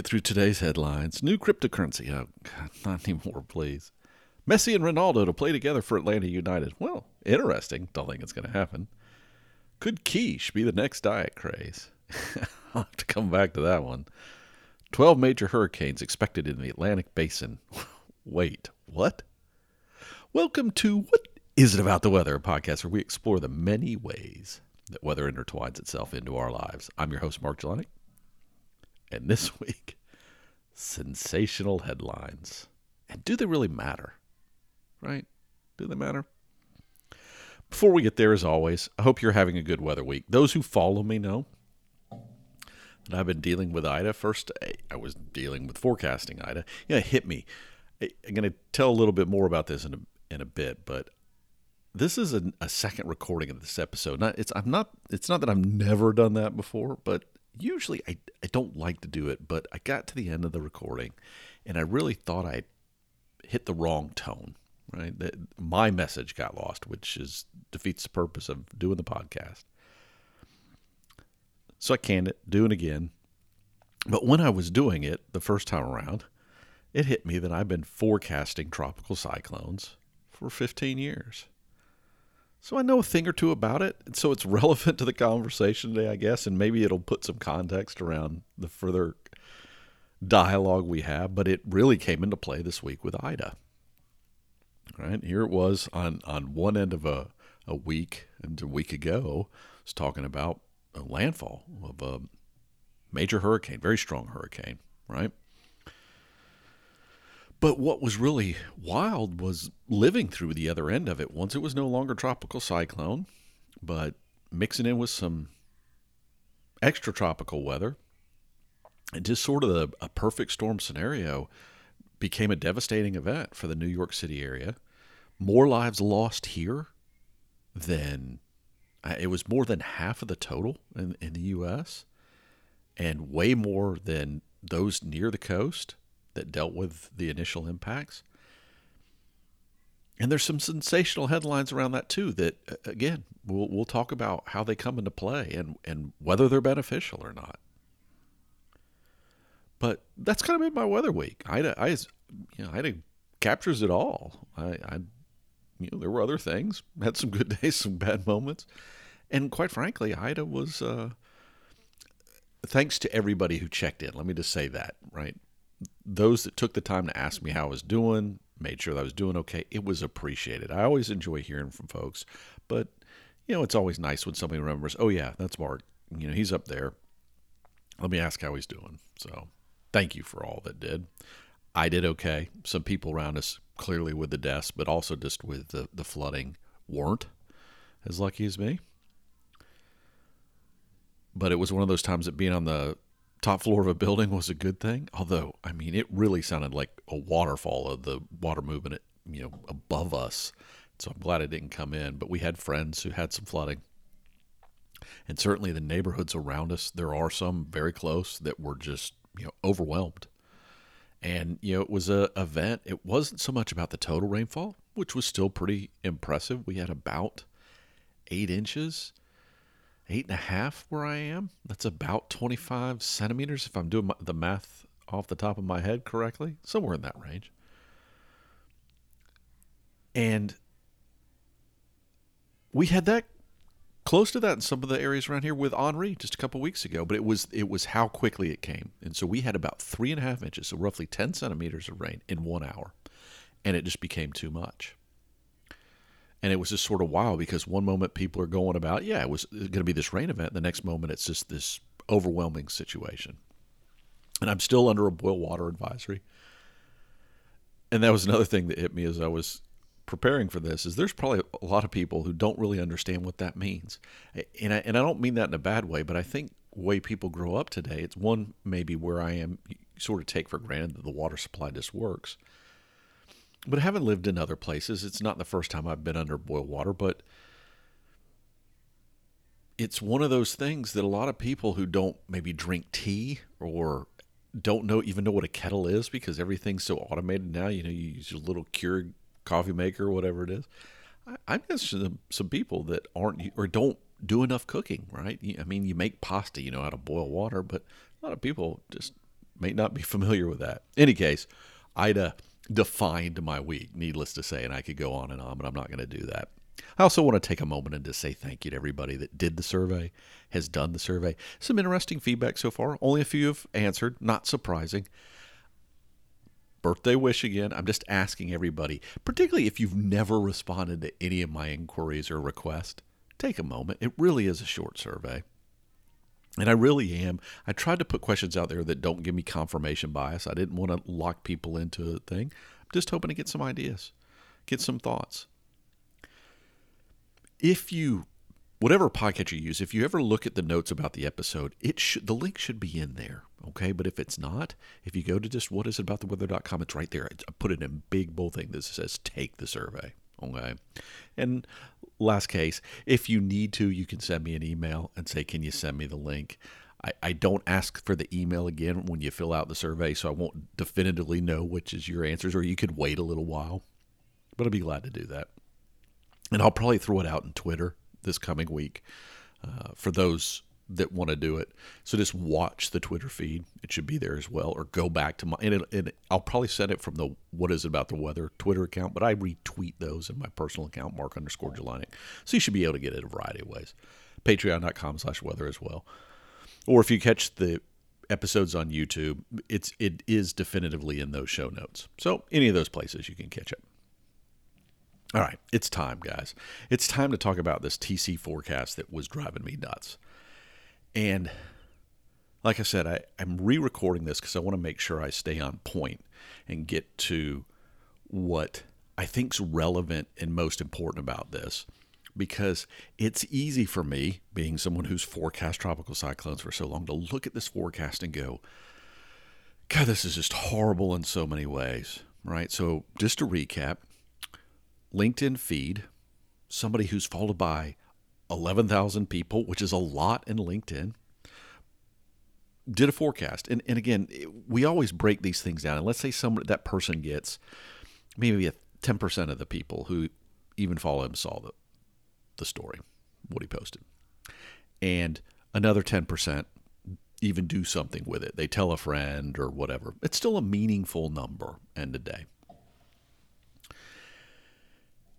get through today's headlines. New cryptocurrency. Oh, God, not anymore, please. Messi and Ronaldo to play together for Atlanta United. Well, interesting. Don't think it's going to happen. Could quiche be the next diet craze? I'll have to come back to that one. 12 major hurricanes expected in the Atlantic basin. Wait, what? Welcome to What Is It About the Weather, a podcast where we explore the many ways that weather intertwines itself into our lives. I'm your host, Mark Jelenic. And this week, sensational headlines. And do they really matter? Right? Do they matter? Before we get there, as always, I hope you're having a good weather week. Those who follow me know that I've been dealing with Ida. First, eh, I was dealing with forecasting Ida. Yeah, it hit me. I'm going to tell a little bit more about this in a, in a bit, but this is a, a second recording of this episode. Not, it's I'm not. It's not that I've never done that before, but usually I, I don't like to do it, but I got to the end of the recording and I really thought I hit the wrong tone, right? That my message got lost, which is defeats the purpose of doing the podcast. So I canned it, do it again. But when I was doing it the first time around, it hit me that I've been forecasting tropical cyclones for 15 years. So I know a thing or two about it. So it's relevant to the conversation today, I guess, and maybe it'll put some context around the further dialogue we have. But it really came into play this week with Ida. Right here it was on on one end of a a week and a week ago, I was talking about a landfall of a major hurricane, very strong hurricane, right? But what was really wild was living through the other end of it. Once it was no longer tropical cyclone, but mixing in with some extra tropical weather, and just sort of a, perfect storm scenario became a devastating event for the New York City area. More lives lost here than uh, it was more than half of the total in, in the U.S. and way more than those near the coast that dealt with the initial impacts. And there's some sensational headlines around that too. That again, we'll we'll talk about how they come into play and and whether they're beneficial or not. But that's kind of been my weather week. I I you know I captures it all. I, I you know there were other things. Had some good days, some bad moments, and quite frankly, Ida was. Uh, thanks to everybody who checked in. Let me just say that right those that took the time to ask me how I was doing, made sure that I was doing okay, it was appreciated. I always enjoy hearing from folks, but you know, it's always nice when somebody remembers, oh yeah, that's Mark. You know, he's up there. Let me ask how he's doing. So, thank you for all that did. I did okay. Some people around us clearly with the deaths, but also just with the, the flooding weren't as lucky as me. But it was one of those times that being on the top floor of a building was a good thing. Although, I mean, it really sounded like a waterfall of the water moving it, you know, above us. So I'm glad it didn't come in. But we had friends who had some flooding. And certainly the neighborhoods around us, there are some very close that were just, you know, overwhelmed. And, you know, it was a event. It wasn't so much about the total rainfall, which was still pretty impressive. We had about eight inches eight and a half where I am. That's about 25 centimeters if I'm doing the math off the top of my head correctly, somewhere in that range. And we had that close to that in some of the areas around here with Henri just a couple weeks ago, but it was it was how quickly it came. And so we had about three and a half inches, so roughly 10 centimeters of rain in one hour. And it just became too much. And it was just sort of wild because one moment people are going about, yeah, it was uh, going to be this rain event. The next moment it's just this overwhelming situation. And I'm still under a boil water advisory. And that was another thing that hit me as I was preparing for this is there's probably a lot of people who don't really understand what that means. And I, and I don't mean that in a bad way, but I think way people grow up today, it's one maybe where I am sort of take for granted that the water supply just works but having lived in other places, it's not the first time I've been under boil water, but it's one of those things that a lot of people who don't maybe drink tea or don't know even know what a kettle is because everything's so automated now. You know, you use your little Keurig coffee maker or whatever it is. I, I know some, some people that aren't or don't do enough cooking, right? I mean, you make pasta, you know, how to boil water, but a lot of people just may not be familiar with that. Any case, Ida defined my week, needless to say, and I could go on and on, but I'm not going to do that. I also want to take a moment and just say thank you to everybody that did the survey, has done the survey. Some interesting feedback so far. Only a few have answered, not surprising. Birthday wish again. I'm just asking everybody, particularly if you've never responded to any of my inquiries or requests, take a moment. It really is a short survey. And I really am. I tried to put questions out there that don't give me confirmation bias. I didn't want to lock people into a thing. I'm just hoping to get some ideas, get some thoughts if you whatever podcast you use, if you ever look at the notes about the episode, it should the link should be in there. Okay, but if it's not, if you go to just what is it about the weather.com, it's right there. I put it in big bold thing that says take the survey. Okay. And last case, if you need to, you can send me an email and say, Can you send me the link? I, I don't ask for the email again when you fill out the survey, so I won't definitively know which is your answers, or you could wait a little while. But I'd be glad to do that and I'll probably throw it out in Twitter this coming week uh, for those that want to do it. So just watch the Twitter feed; it should be there as well, or go back to my and, it, and I'll probably send it from the "What is it about the weather" Twitter account, but I retweet those in my personal account, Mark underscore Jelenic. So you should be able to get it a variety of ways. Patreon.com/slash weather as well, or if you catch the episodes on YouTube, it's it is definitively in those show notes. So any of those places you can catch it. All right, it's time, guys. It's time to talk about this TC forecast that was driving me nuts. And like I said, I, I'm re recording this because I want to make sure I stay on point and get to what I think's relevant and most important about this. Because it's easy for me, being someone who's forecast tropical cyclones for so long, to look at this forecast and go, God, this is just horrible in so many ways, right? So, just to recap, LinkedIn feed, somebody who's followed by 11,000 people, which is a lot in LinkedIn, did a forecast. And, and again, we always break these things down. And let's say some that person gets maybe a 10% of the people who even follow him saw the, the story, what he posted. And another 10% even do something with it. They tell a friend or whatever. It's still a meaningful number end of day.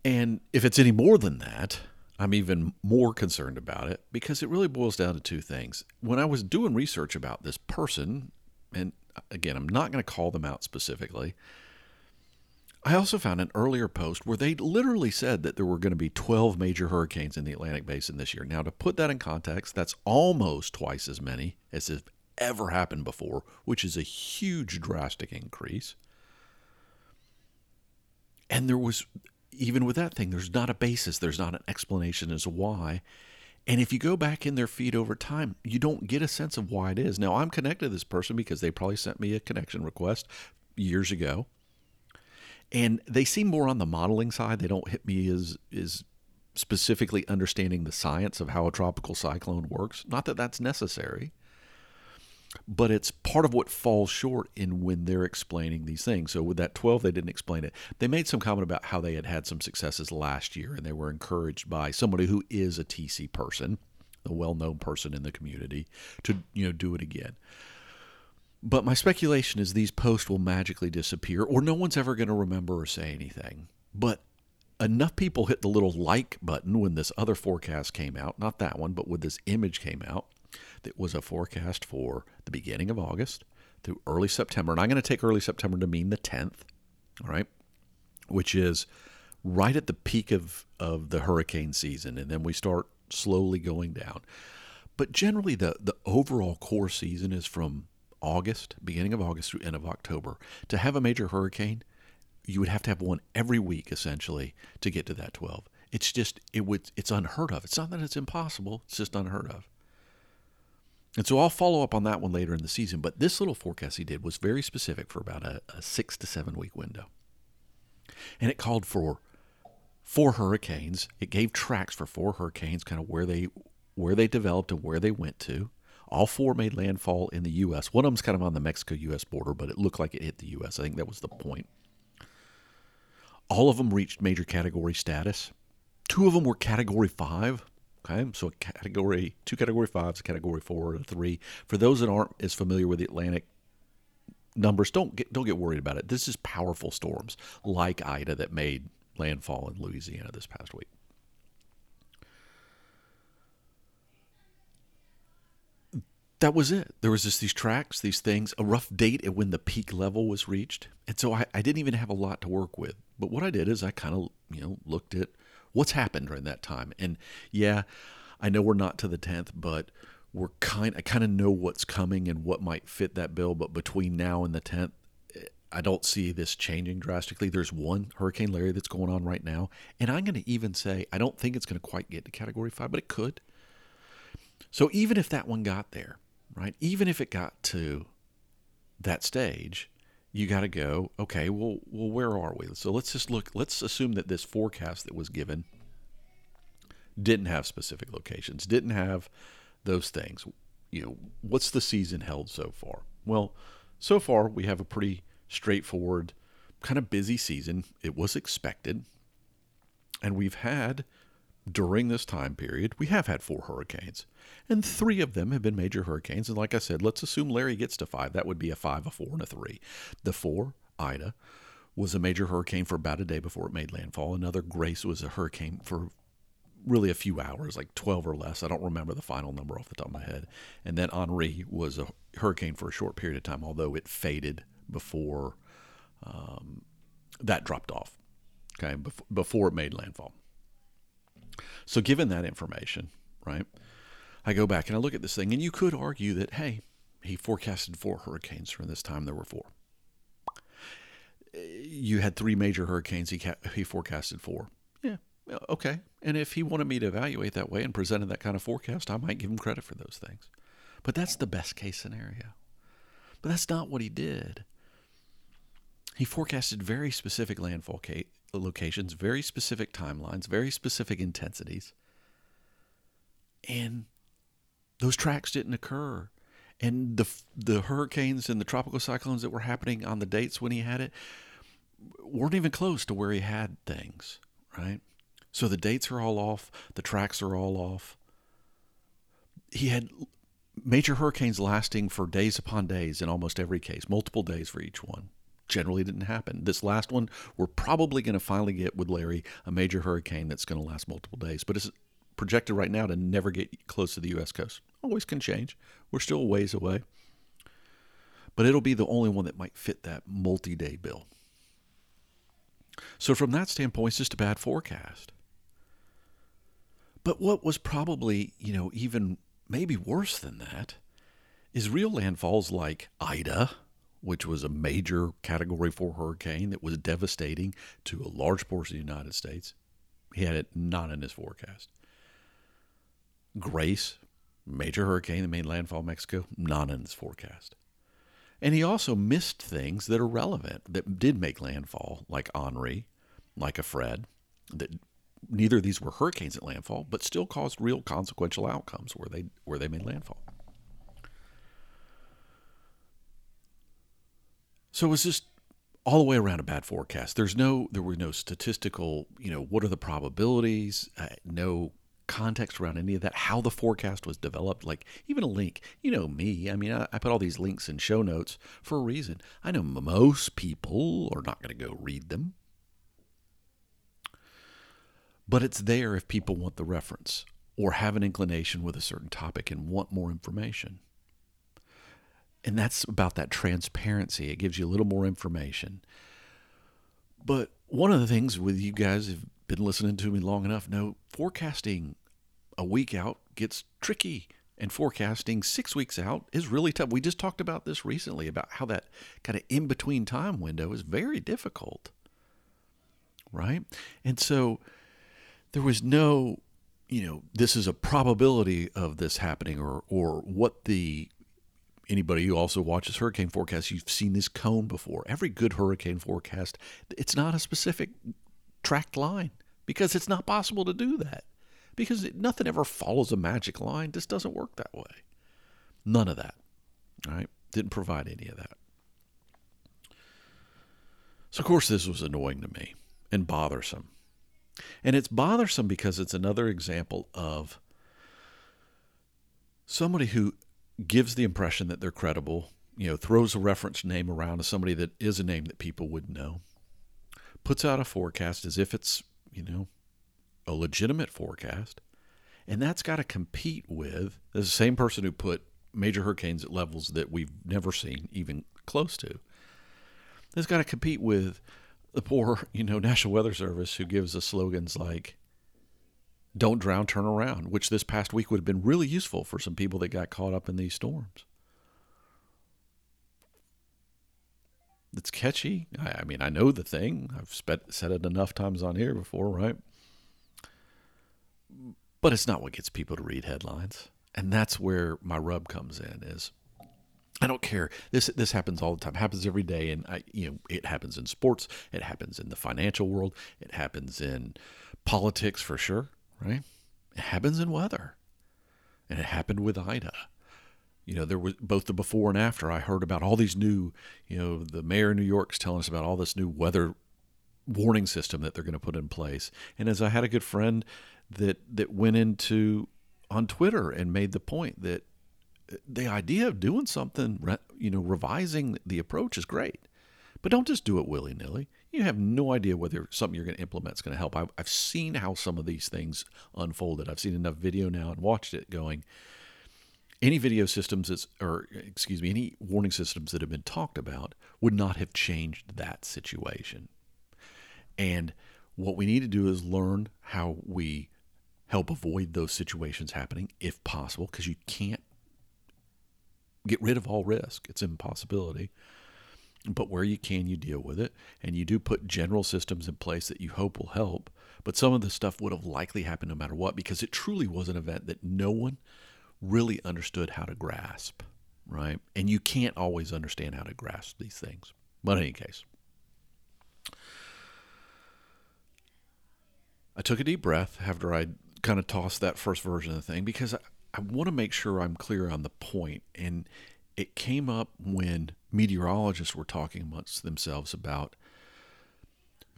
And if it's any more than that, I'm even more concerned about it because it really boils down to two things. When I was doing research about this person, and again, I'm not going to call them out specifically, I also found an earlier post where they literally said that there were going to be 12 major hurricanes in the Atlantic basin this year. Now, to put that in context, that's almost twice as many as has ever happened before, which is a huge, drastic increase. And there was even with that thing, there's not a basis, there's not an explanation as to why. And if you go back in their feed over time, you don't get a sense of why it is. Now, I'm connected to this person because they probably sent me a connection request years ago. And they seem more on the modeling side. They don't hit me as, as specifically understanding the science of how a tropical cyclone works. Not that that's necessary but it's part of what falls short in when they're explaining these things. So with that 12, they didn't explain it. They made some comment about how they had had some successes last year, and they were encouraged by somebody who is a TC person, a well-known person in the community, to you know do it again. But my speculation is these posts will magically disappear, or no one's ever going to remember or say anything. But enough people hit the little like button when this other forecast came out, not that one, but when this image came out that was a forecast for the beginning of August through early September. And I'm going to take early September to mean the 10th, all right, which is right at the peak of, of the hurricane season. And then we start slowly going down. But generally, the, the overall core season is from August, beginning of August through end of October. To have a major hurricane, you would have to have one every week essentially to get to that 12. It's just it would it's unheard of. It's not that it's impossible, it's just unheard of. And so I'll follow up on that one later in the season. But this little forecast he did was very specific for about a, a six to seven week window. And it called for four hurricanes. It gave tracks for four hurricanes, kind of where they where they developed and where they went to. All four made landfall in the U.S. One of them's kind of on the Mexico-U.S. border, but it looked like it hit the U.S. I think that was the point. All of them reached major category status. Two of them were Category Five. Okay, so a category two category fives, a category four, and a three. For those that aren't as familiar with the Atlantic numbers. Don't get don't get worried about it. This is powerful storms like Ida that made landfall in Louisiana this past week. That was it. There was just these tracks, these things, a rough date at when the peak level was reached. And so I, I didn't even have a lot to work with. But what I did is I kind of, you know, looked at what's happened during that time. And yeah, I know we're not to the 10th, but we're kind I kind of know what's coming and what might fit that bill, but between now and the 10th, eh, I don't see this changing drastically. There's one Hurricane Larry that's going on right now, and I'm going to even say I don't think it's going to quite get to category 5, but it could. So even if that one got there, right? Even if it got to that stage, you got to go, okay, well, well, where are we? So let's just look, let's assume that this forecast that was given didn't have specific locations, didn't have those things. You know, what's the season held so far? Well, so far we have a pretty straightforward, kind of busy season. It was expected. And we've had, during this time period, we have had four hurricanes. And three of them have been major hurricanes. And like I said, let's assume Larry gets to five. That would be a five, a four, and a three. The four, Ida, was a major hurricane for about a day before it made landfall. Another Grace was a hurricane for really a few hours, like 12 or less. I don't remember the final number off the top of my head. And then Henri was a hurricane for a short period of time, although it faded before um, that dropped off, okay, before it made landfall. So, given that information, right, I go back and I look at this thing, and you could argue that, hey, he forecasted four hurricanes from this time there were four. Eh, you had three major hurricanes, he, ca- he forecasted four. Yeah, okay. And if he wanted me to evaluate that way and presented that kind of forecast, I might give him credit for those things. But that's the best case scenario. But that's not what he did. He forecasted very specific landfall locations, very specific timelines, very specific intensities. And those tracks didn't occur. And the the hurricanes and the tropical cyclones that were happening on the dates when he had it weren't even close to where he had things, right? So the dates are all off, the tracks are all off. He had major hurricanes lasting for days upon days in almost every case, multiple days for each one. Generally didn't happen. This last one, we're probably going to finally get with Larry a major hurricane that's going to last multiple days, but it's projected right now to never get close to the U.S. coast. Always can change. We're still ways away. But it'll be the only one that might fit that multi day bill. So, from that standpoint, it's just a bad forecast. But what was probably, you know, even maybe worse than that is real landfalls like Ida, which was a major Category 4 hurricane that was devastating to a large portion of the United States. He had it not in his forecast. Grace, major hurricane that made landfall Mexico, not in his forecast. And he also missed things that are relevant that did make landfall, like Henri, like a Fred, that neither of these were hurricanes at landfall, but still caused real consequential outcomes where they where they made landfall. So it was just all the way around a bad forecast. There's no there were no statistical, you know, what are the probabilities? Uh, no context around any of that. How the forecast was developed, like even a link. You know me. I mean, I, I put all these links in show notes for a reason. I know most people are not going to go read them but it's there if people want the reference or have an inclination with a certain topic and want more information. And that's about that transparency. It gives you a little more information. But one of the things with you guys have been listening to me long enough know forecasting a week out gets tricky and forecasting six weeks out is really tough. We just talked about this recently about how that kind of in between time window is very difficult. Right? And so there was no, you know, this is a probability of this happening or or what the anybody who also watches hurricane forecasts, you've seen this cone before. Every good hurricane forecast, it's not a specific tracked line because it's not possible to do that. Because nothing ever follows a magic line. This doesn't work that way. None of that. All right? Didn't provide any of that. So, of course, this was annoying to me and bothersome. And it's bothersome because it's another example of somebody who gives the impression that they're credible, you know, throws a reference name around to somebody that is a name that people would know, puts out a forecast as if it's, you know, a legitimate forecast. And that's got to compete with the same person who put major hurricanes at levels that we've never seen even close to. That's got to compete with the poor, you know, National Weather Service who gives us slogans like "Don't drown, turn around," which this past week would have been really useful for some people that got caught up in these storms. It's catchy. I, I mean, I know the thing. I've spent, said it enough times on here before, right? But it's not what gets people to read headlines, and that's where my rub comes in. Is I don't care. This this happens all the time. It happens every day, and I, you know, it happens in sports. It happens in the financial world. It happens in politics for sure. Right? It happens in weather, and it happened with Ida. You know, there was both the before and after. I heard about all these new. You know, the mayor of New York's telling us about all this new weather warning system that they're going to put in place. And as I had a good friend that that went into on Twitter and made the point that uh, the idea of doing something, you know, revising the approach is great, but don't just do it willy nilly. You have no idea whether something you're going to implement is going to help. I've, I've seen how some of these things unfolded. I've seen enough video now and watched it going. Any video systems, is, or excuse me, any warning systems that have been talked about would not have changed that situation. And what we need to do is learn how we help avoid those situations happening if possible, because you can't get rid of all risk. It's impossibility. But where you can, you deal with it. And you do put general systems in place that you hope will help. But some of the stuff would have likely happened no matter what because it truly was an event that no one really understood how to grasp, right? And you can't always understand how to grasp these things. But in any case, I took a deep breath after I kind of tossed that first version of the thing because I, I want to make sure I'm clear on the point. And it came up when meteorologists were talking amongst themselves about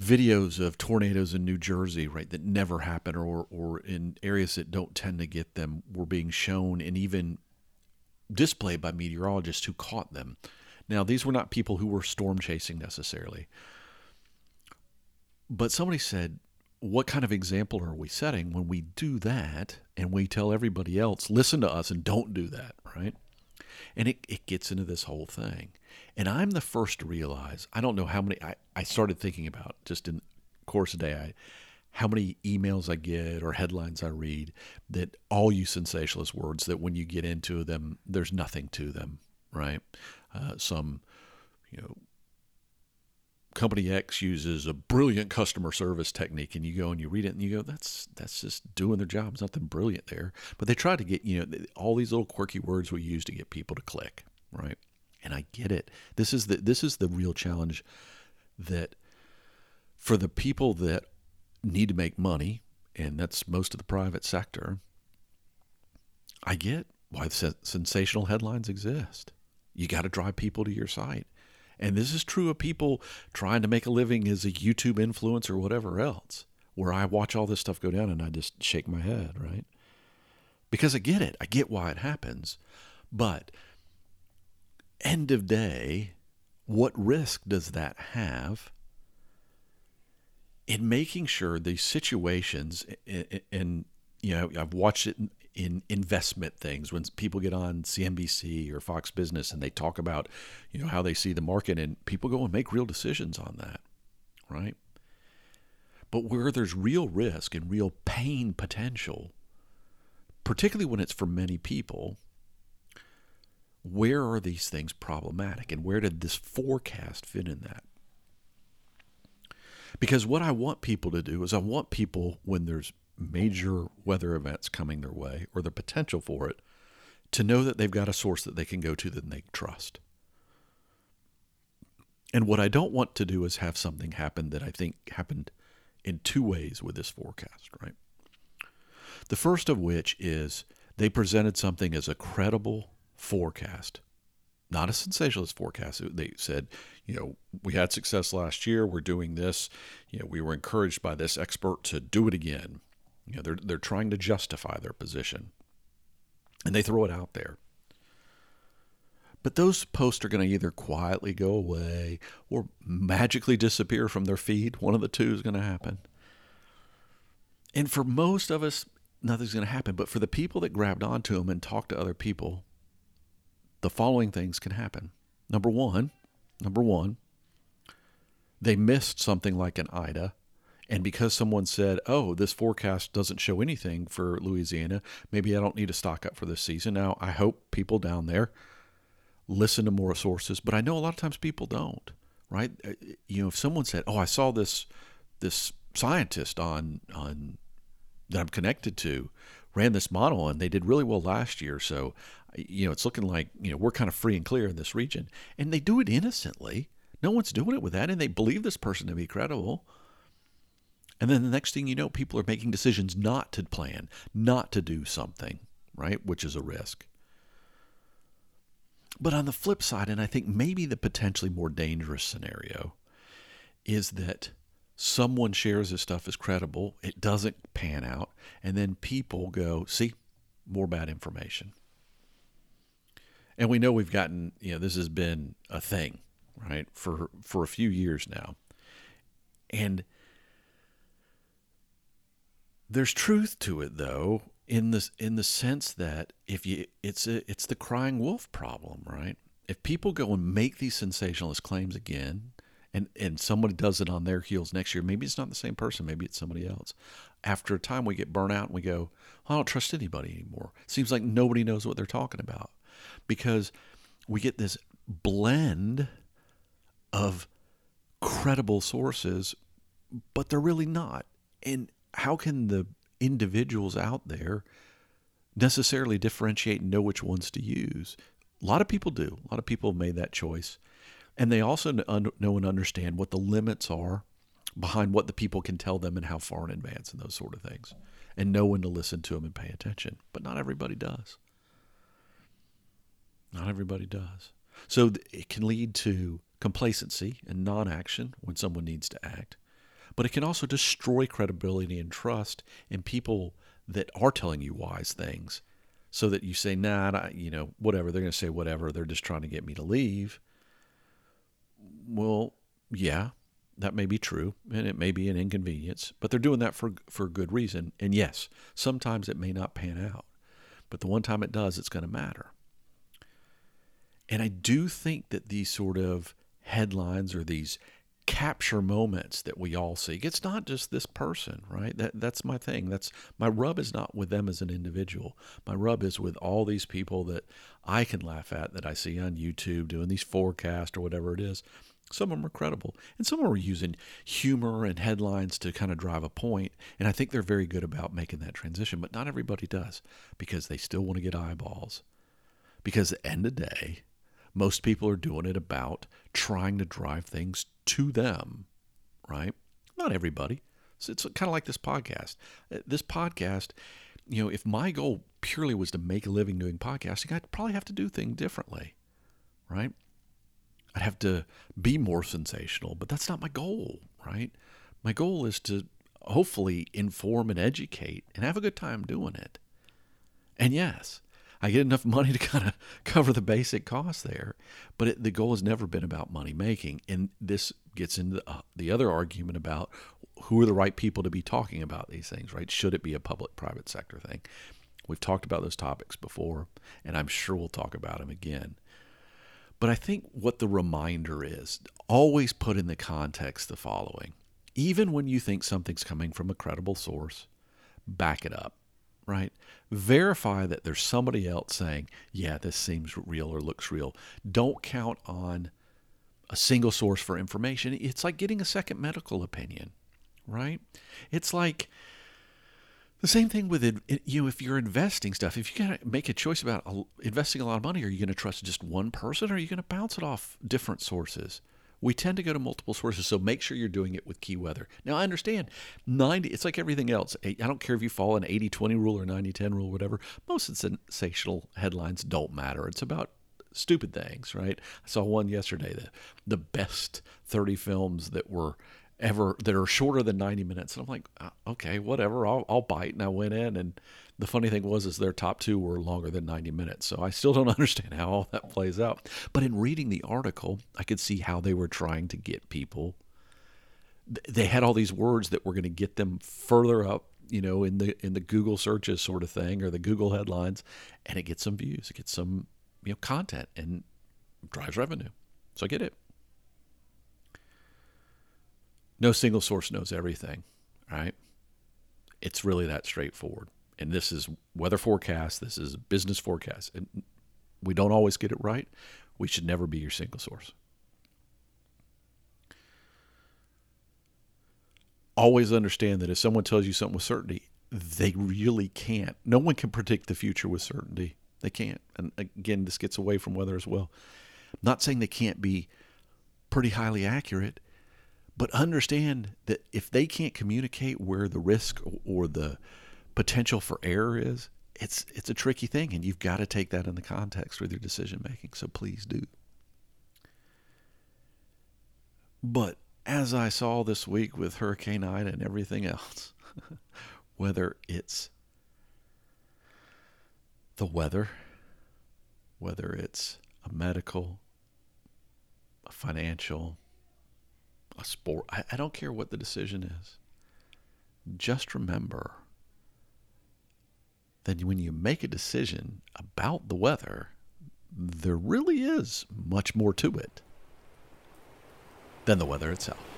videos of tornadoes in New Jersey, right, that never happen or, or in areas that don't tend to get them were being shown and even displayed by meteorologists who caught them. Now, these were not people who were storm chasing necessarily. But somebody said, what kind of example are we setting when we do that and we tell everybody else, listen to us and don't do that, right? And it, it gets into this whole thing. And I'm the first to realize, I don't know how many, I, I started thinking about just in course of day, I, how many emails I get or headlines I read that all use sensationalist words that when you get into them, there's nothing to them, right? Uh, some, you know, company X uses a brilliant customer service technique, and you go and you read it and you go, that's that's just doing their job. There's nothing brilliant there. But they try to get you know all these little quirky words we use to get people to click, right? And I get it. This is the this is the real challenge that for the people that need to make money, and that's most of the private sector. I get why the sensational headlines exist. You got to drive people to your site. And this is true of people trying to make a living as a YouTube influencer or whatever else, where I watch all this stuff go down and I just shake my head, right? Because I get it. I get why it happens. But end of day, what risk does that have in making sure these situations and you know I've watched it in investment things. When people get on CNBC or Fox Business and they talk about you know how they see the market and people go and make real decisions on that right? But where there's real risk and real pain potential particularly when it's for many people where are these things problematic and where did this forecast fit in that? Because what I want people to do is I want people when there's major weather events coming their way or the potential for it to know that they've got a source that they can go to that they trust. And what I don't want to do is have something happen that I think happened in two ways with this forecast, right? The first of which is they presented something as a credible forecast, not a sensationalist forecast. They said, you know, we had success last year, we're doing this, you know, we were encouraged by this expert to do it again. You know, they're they're trying to justify their position, and they throw it out there. But those posts are going to either quietly go away or magically disappear from their feed. One of the two is going to happen. And for most of us, nothing's going to happen. But for the people that grabbed onto them and talked to other people, the following things can happen. Number one, number one, they missed something like an Ida. And because someone said, oh, this forecast doesn't show anything for Louisiana, maybe I don't need to stock up for this season. Now, I hope people down there listen to more sources, but I know a lot of times people don't, right? Uh, you know, if someone said, oh, I saw this this scientist on on that I'm connected to ran this model and they did really well last year. So, you know, it's looking like, you know, we're kind of free and clear in this region. And they do it innocently. No one's doing it with that. And they believe this person to be credible. And then the next thing you know, people are making decisions not to plan, not to do something, right? Which is a risk. But on the flip side, and I think maybe the potentially more dangerous scenario, is that someone shares this stuff as credible, it doesn't pan out, and then people go, see, more bad information. And we know we've gotten, you know, this has been a thing, right, for for a few years now. And there's truth to it though, in the in the sense that if you it's a, it's the crying wolf problem, right? If people go and make these sensationalist claims again, and and somebody does it on their heels next year, maybe it's not the same person, maybe it's somebody else. After a time, we get burnt out and we go, I don't trust anybody anymore. Seems like nobody knows what they're talking about because we get this blend of credible sources, but they're really not. And how can the individuals out there necessarily differentiate and know which ones to use? A lot of people do. A lot of people have made that choice. And they also know and understand what the limits are behind what the people can tell them and how far in advance and those sort of things, and know when to listen to them and pay attention. But not everybody does. Not everybody does. So it can lead to complacency and non action when someone needs to act. But it can also destroy credibility and trust in people that are telling you wise things so that you say, nah, you know, whatever. They're going to say whatever. They're just trying to get me to leave well, yeah, that may be true, and it may be an inconvenience, but they're doing that for for good reason. And yes, sometimes it may not pan out, but the one time it does, it's going to matter. And I do think that these sort of headlines or these capture moments that we all see. It's not just this person, right? That that's my thing. That's my rub is not with them as an individual. My rub is with all these people that I can laugh at that I see on YouTube doing these forecasts or whatever it is. Some of them are credible, and some of them are using humor and headlines to kind of drive a point. And I think they're very good about making that transition, but not everybody does because they still want to get eyeballs. Because at the end of the day, most people are doing it about trying to drive things to them, right? Not everybody. So it's kind of like this podcast. Uh, this podcast, you know, if my goal purely was to make a living doing podcasting, I'd probably have to do things differently, right? I'd have to be more sensational, but that's not my goal, right? My goal is to hopefully inform and educate and have a good time doing it. And yes, I get enough money to kind of cover the basic costs there, but it, the goal has never been about money making. And this gets into the, uh, the other argument about who are the right people to be talking about these things, right? Should it be a public private sector thing? We've talked about those topics before, and I'm sure we'll talk about them again. But I think what the reminder is always put in the context the following. Even when you think something's coming from a credible source, back it up, right? Verify that there's somebody else saying, yeah, this seems real or looks real. Don't count on a single source for information. It's like getting a second medical opinion, right? It's like the same thing with it, you know, if you're investing stuff, if you got to make a choice about investing a lot of money, are you going to trust just one person or are you going to bounce it off different sources? We tend to go to multiple sources, so make sure you're doing it with key weather. Now, I understand 90, it's like everything else. I don't care if you follow an 80 20 rule or 90 10 rule, whatever. Most sensational headlines don't matter. It's about stupid things, right? I saw one yesterday, the, the best 30 films that were ever that are shorter than 90 minutes. And I'm like, uh, okay, whatever, I'll, I'll bite. And I went in, and the funny thing was, is their top two were longer than 90 minutes. So I still don't understand how all that plays out. But in reading the article, I could see how they were trying to get people. They had all these words that were going to get them further up, you know, in the in the Google searches sort of thing or the Google headlines, and it gets some views, it gets some you know content, and drives revenue. So I get it. No single source knows everything, right? It's really that straightforward. And this is weather forecast, this is business forecast. And we don't always get it right. We should never be your single source. Always understand that if someone tells you something with certainty, they really can't. No one can predict the future with certainty. They can't. And again, this gets away from weather as well. I'm not saying they can't be pretty highly accurate, but understand that if they can't communicate where the risk or the potential for error is, it's it's a tricky thing and you've got to take that in the context with your decision making. So please do. But as I saw this week with Hurricane Ida and everything else, whether it's the weather, whether it's a medical, a financial, a sport. I, I don't care what the decision is. Just remember that when you make a decision about the weather, there really is much more to it than the weather itself.